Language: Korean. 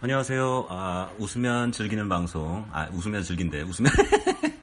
안녕하세요. 아, 웃으면 즐기는 방송. 아, 웃으면 즐긴대. 웃으면.